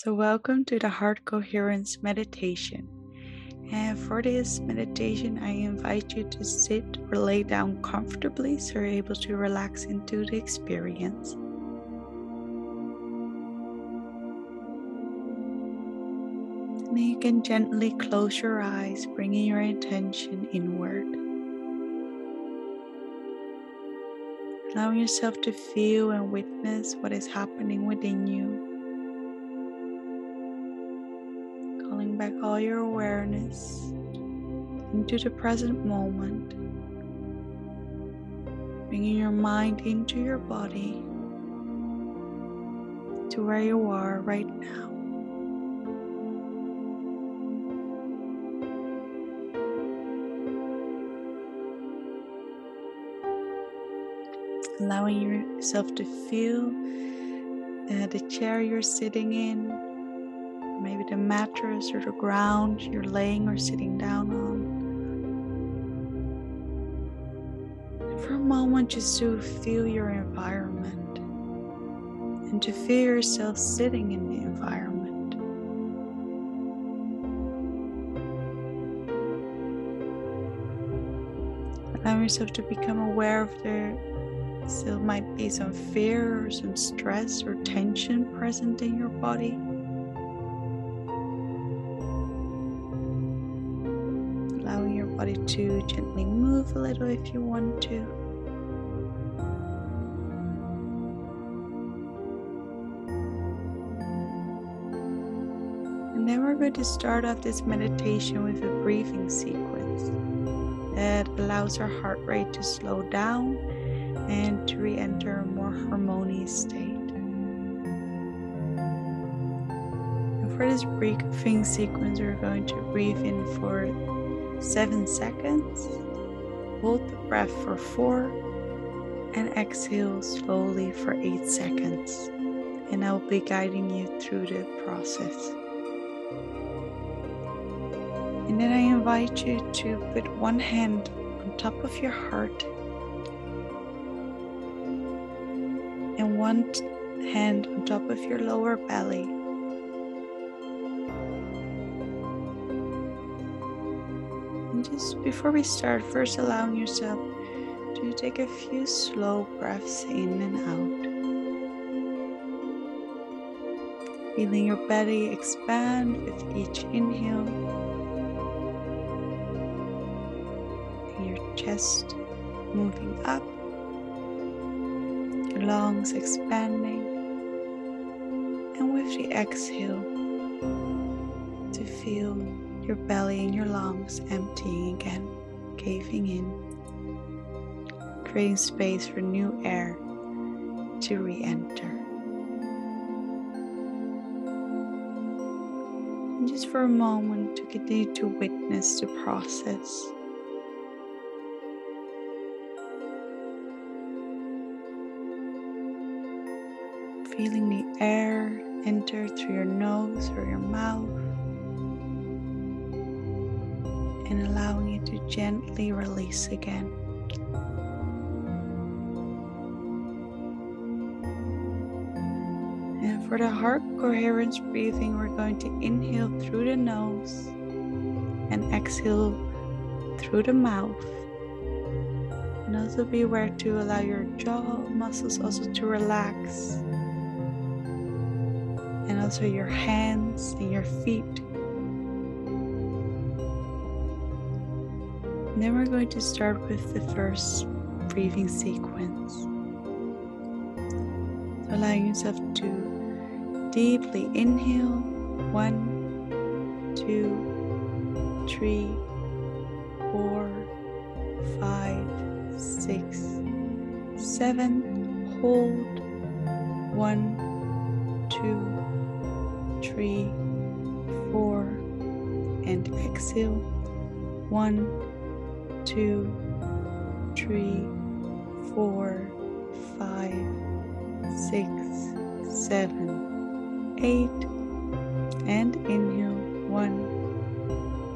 So, welcome to the Heart Coherence Meditation. And for this meditation, I invite you to sit or lay down comfortably so you're able to relax into the experience. And you can gently close your eyes, bringing your attention inward. Allowing yourself to feel and witness what is happening within you. All your awareness into the present moment, bringing your mind into your body to where you are right now. Allowing yourself to feel uh, the chair you're sitting in maybe the mattress or the ground you're laying or sitting down on. For a moment, just to feel your environment and to feel yourself sitting in the environment. Allow yourself to become aware of there still might be some fear or some stress or tension present in your body. Body to gently move a little if you want to. And then we're going to start off this meditation with a breathing sequence that allows our heart rate to slow down and to re enter a more harmonious state. For this breathing sequence, we're going to breathe in for seven seconds. Hold the breath for four and exhale slowly for eight seconds. And I'll be guiding you through the process. And then I invite you to put one hand on top of your heart and one hand on top of your lower belly. Just before we start, first allowing yourself to take a few slow breaths in and out. Feeling your belly expand with each inhale. And your chest moving up. Your lungs expanding. And with the exhale, to feel your belly and your lungs emptying again, caving in, creating space for new air to re enter. Just for a moment to continue to witness the process. Feeling the air enter through your nose or your mouth and allowing it to gently release again. And for the heart coherence breathing, we're going to inhale through the nose and exhale through the mouth. And also be aware to allow your jaw muscles also to relax. And also your hands and your feet And then we're going to start with the first breathing sequence. So allowing yourself to deeply inhale one, two, three, four, five, six, seven. Hold one, two, three, four, and exhale one two, three, four, five, six, seven, eight, and inhale one,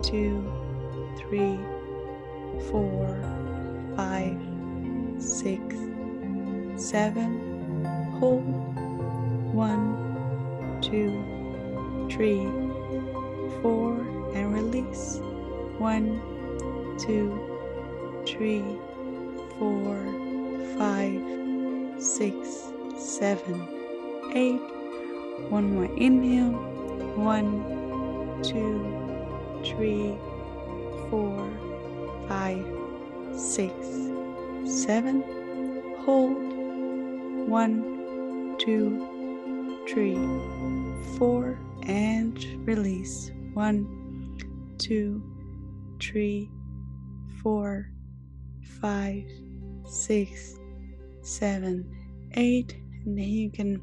two, three, four, five, six, seven, hold one, two, three, four, and release. One, two, three, four, five, six, seven, eight. One more inhale. One, two, three, four, five, six, seven. Hold. One, two, three, four, and release. One, two, three, four, five, six, seven, eight. And then you can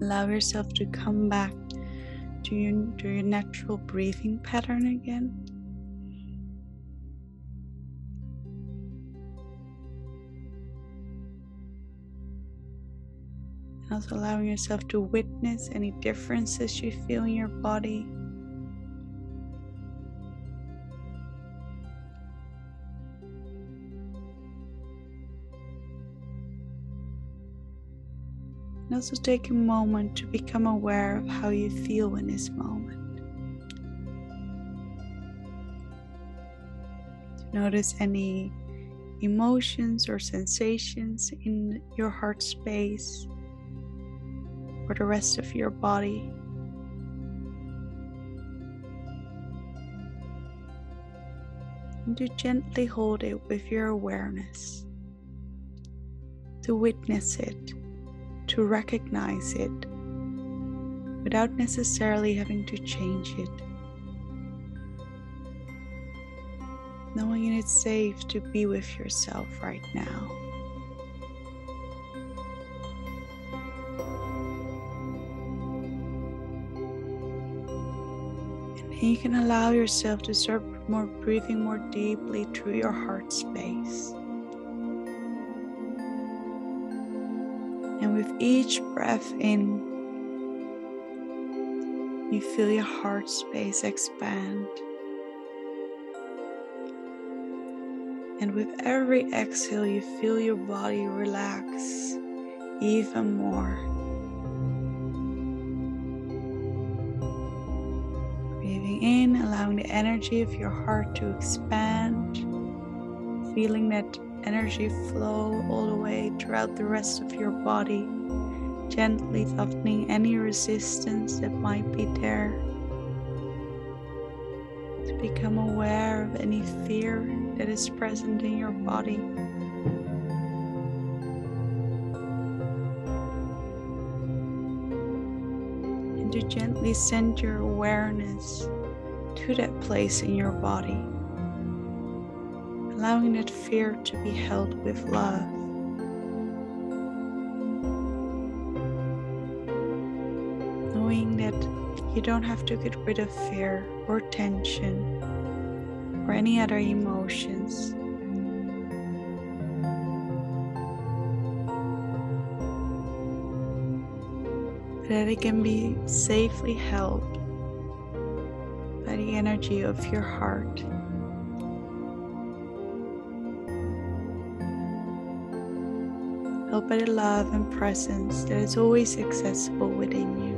allow yourself to come back to your, to your natural breathing pattern again. Also allowing yourself to witness any differences you feel in your body. Also take a moment to become aware of how you feel in this moment. Notice any emotions or sensations in your heart space or the rest of your body. And to gently hold it with your awareness, to witness it to recognize it without necessarily having to change it. Knowing it's safe to be with yourself right now. And you can allow yourself to start more breathing more deeply through your heart space. Each breath in, you feel your heart space expand. And with every exhale, you feel your body relax even more. Breathing in, allowing the energy of your heart to expand, feeling that energy flow all the way throughout the rest of your body, gently softening any resistance that might be there. To become aware of any fear that is present in your body. And to gently send your awareness to that place in your body allowing that fear to be held with love. That you don't have to get rid of fear or tension or any other emotions. That it can be safely held by the energy of your heart. held by the love and presence that is always accessible within you.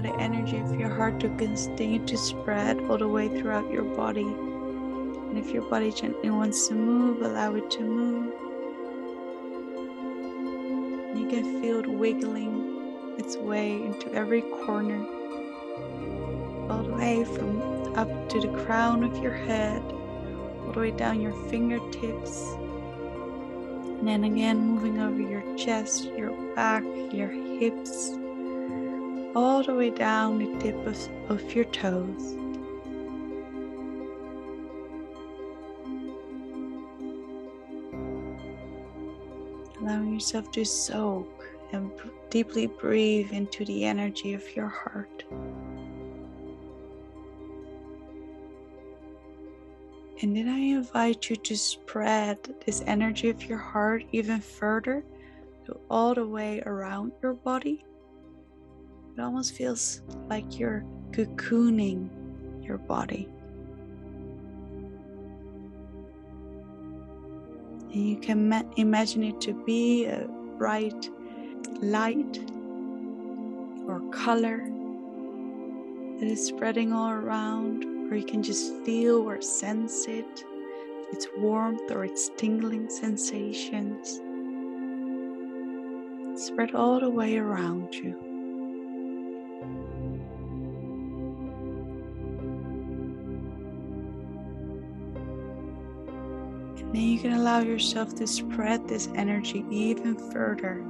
Allow the energy of your heart to continue to spread all the way throughout your body. And if your body gently wants to move, allow it to move. You can feel it wiggling its way into every corner all the way from up to the crown of your head, all the way down your fingertips. And then again, moving over your chest, your back, your hips, all the way down the tip of, of your toes. Allowing yourself to soak and deeply breathe into the energy of your heart. And then I invite you to spread this energy of your heart even further to all the way around your body. It almost feels like you're cocooning your body. And you can ma- imagine it to be a bright light or color that is spreading all around, or you can just feel or sense it, its warmth or its tingling sensations. Spread all the way around you. You can allow yourself to spread this energy even further,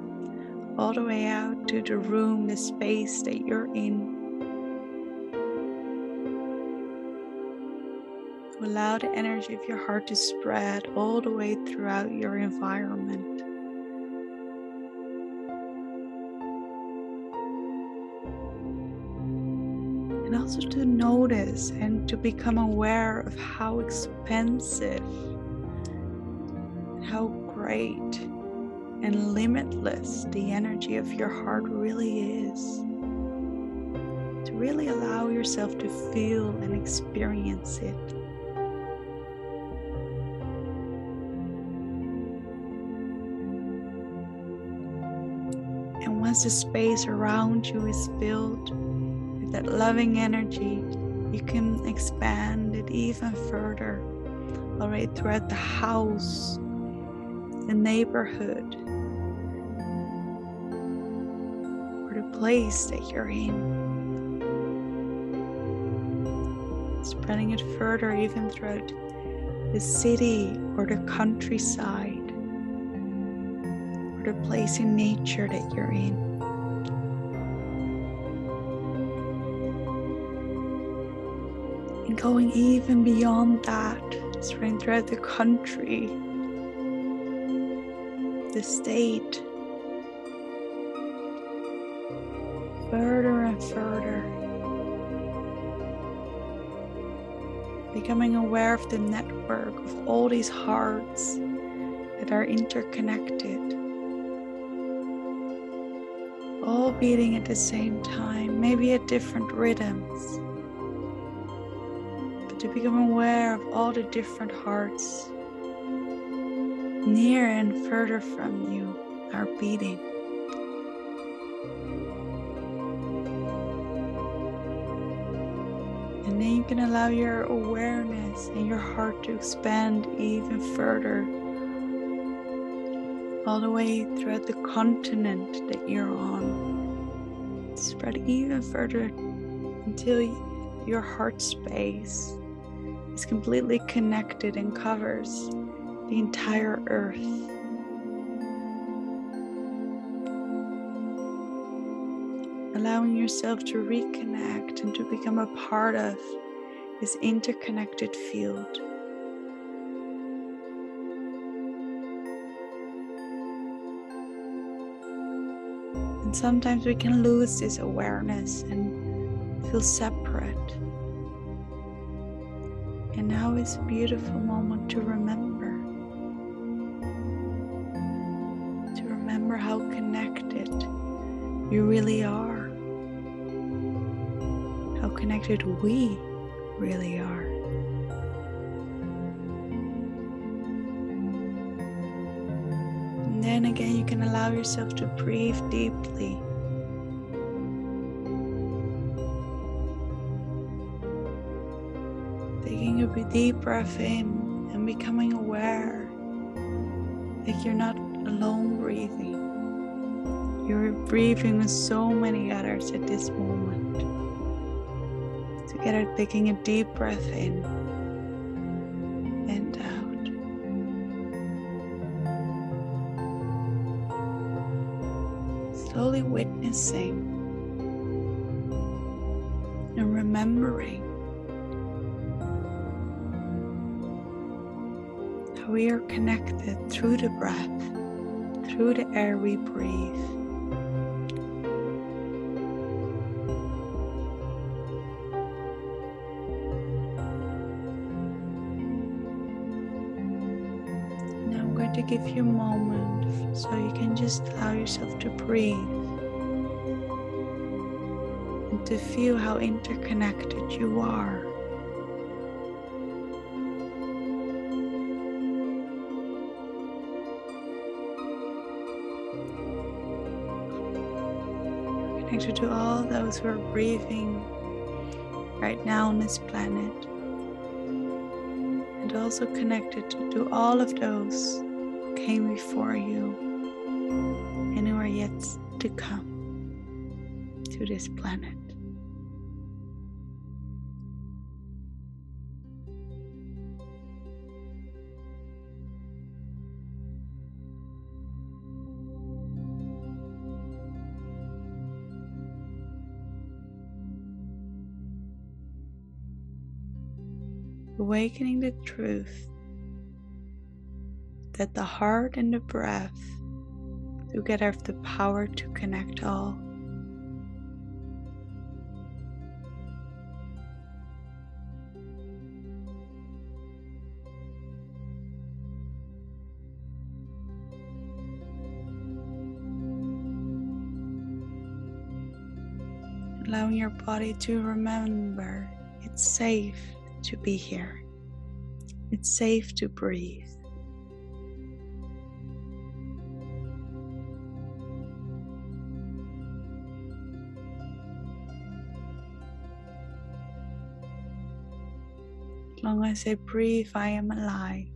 all the way out to the room, the space that you're in. Allow the energy of your heart to spread all the way throughout your environment. And also to notice and to become aware of how expensive how great and limitless the energy of your heart really is. To really allow yourself to feel and experience it. And once the space around you is filled with that loving energy, you can expand it even further, all right, throughout the house the neighborhood, or the place that you're in. Spreading it further, even throughout the city or the countryside, or the place in nature that you're in. And going even beyond that, spreading throughout the country the state further and further. Becoming aware of the network of all these hearts that are interconnected, all beating at the same time, maybe at different rhythms. But to become aware of all the different hearts near and further from you are beating. And then you can allow your awareness and your heart to expand even further, all the way throughout the continent that you're on. Spread even further until your heart space is completely connected and covers the entire earth. Allowing yourself to reconnect and to become a part of this interconnected field. And sometimes we can lose this awareness and feel separate. And now is a beautiful moment to remember you really are, how connected we really are. And then again, you can allow yourself to breathe deeply. Taking a deep breath in and becoming aware that you're not alone breathing. You're breathing with so many others at this moment. Together, taking a deep breath in and out. Slowly witnessing and remembering how we are connected through the breath, through the air we breathe. going to give you a moment so you can just allow yourself to breathe and to feel how interconnected you are. You're connected to all those who are breathing right now on this planet and also connected to all of those came before you and who are yet to come to this planet. awakening the truth that the heart and the breath together have the power to connect all. Allowing your body to remember it's safe to be here. It's safe to breathe. Long as I breathe, I am alive.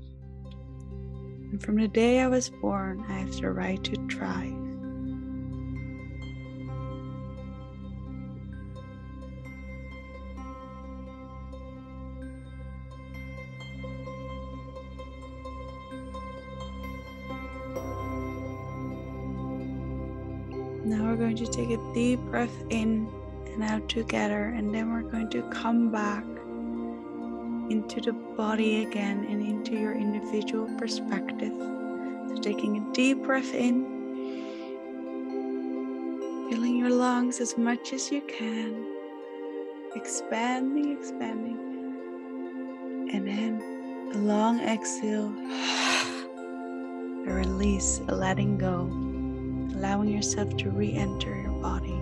And from the day I was born, I have the right to thrive. Now we're going to take a deep breath in and out together, and then we're going to come back into the body again and into your individual perspective. So, taking a deep breath in, filling your lungs as much as you can, expanding, expanding, and then a long exhale, a release, a letting go allowing yourself to re enter your body,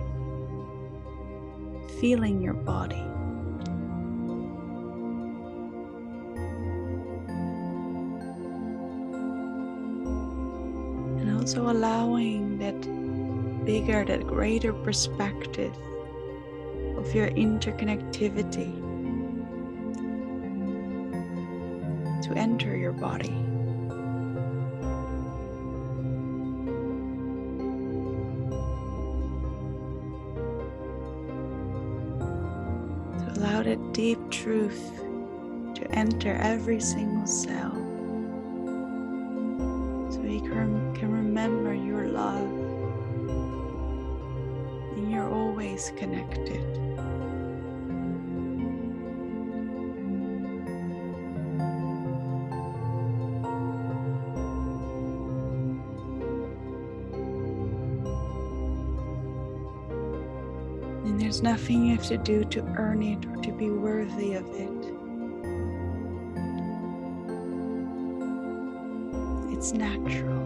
feeling your body. Also allowing that bigger, that greater perspective of your interconnectivity to enter your body. To allow that deep truth to enter every single cell you can, can remember your love and you're always connected. And there's nothing you have to do to earn it or to be worthy of it. It's natural,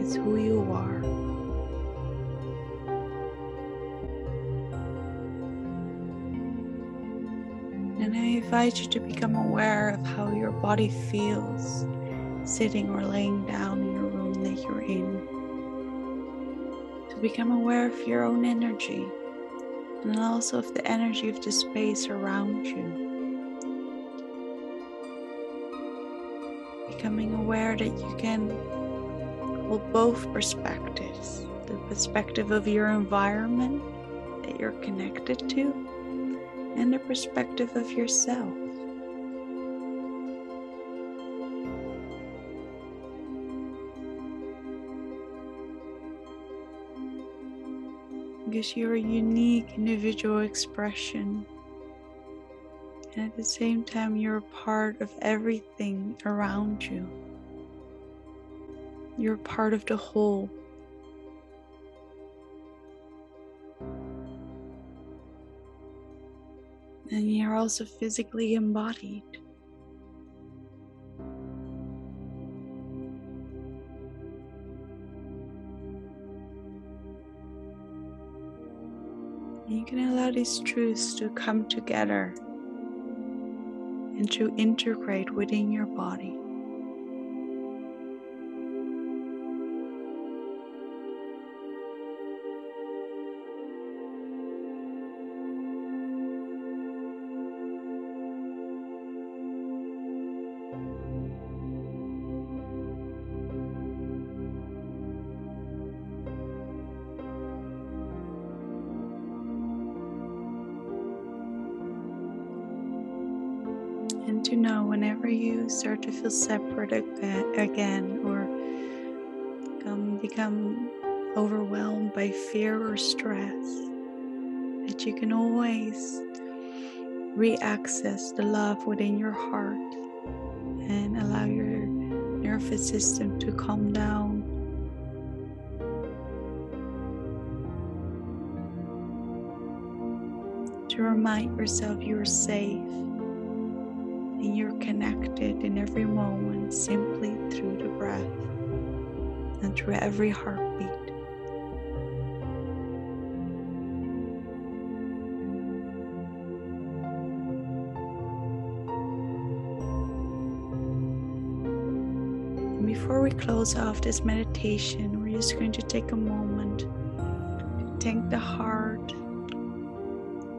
it's who you are. And I invite you to become aware of how your body feels sitting or laying down in your room that you're in to become aware of your own energy and also of the energy of the space around you. Becoming aware that you can hold both perspectives the perspective of your environment that you're connected to, and the perspective of yourself. because you're a unique individual expression. And at the same time, you're a part of everything around you. You're part of the whole. And you're also physically embodied. you can allow these truths to come together and to integrate within your body. And to know whenever you start to feel separate again or um, become overwhelmed by fear or stress, that you can always re-access the love within your heart and allow your nervous system to calm down. To remind yourself you are safe and you're connected in every moment simply through the breath and through every heartbeat. before we close off this meditation, we're just going to take a moment to thank the heart,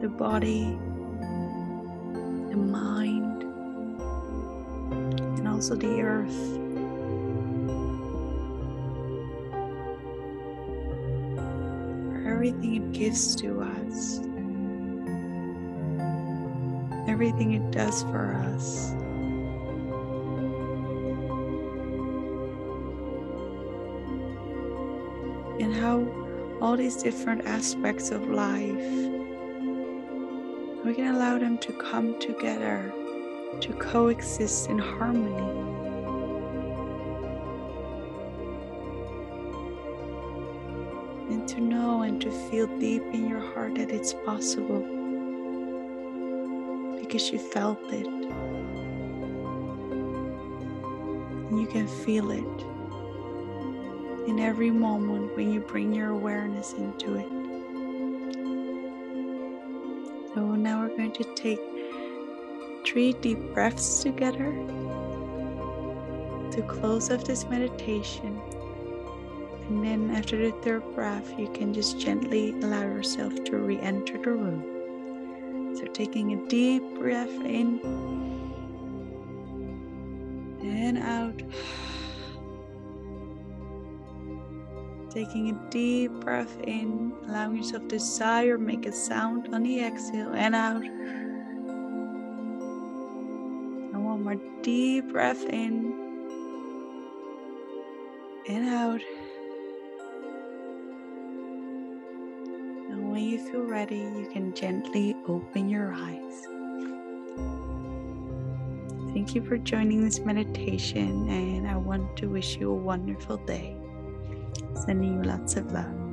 the body, the mind, also the earth. Everything it gives to us, everything it does for us. and how all these different aspects of life we can allow them to come together to coexist in harmony. And to know and to feel deep in your heart that it's possible. Because you felt it. And you can feel it. In every moment when you bring your awareness into it. So now we're going to take three deep breaths together to close off this meditation. And then after the third breath, you can just gently allow yourself to re enter the room. So taking a deep breath in and out. Taking a deep breath in, allowing yourself to sigh or make a sound on the exhale and out. Deep breath in and out. And when you feel ready, you can gently open your eyes. Thank you for joining this meditation, and I want to wish you a wonderful day. Sending you lots of love.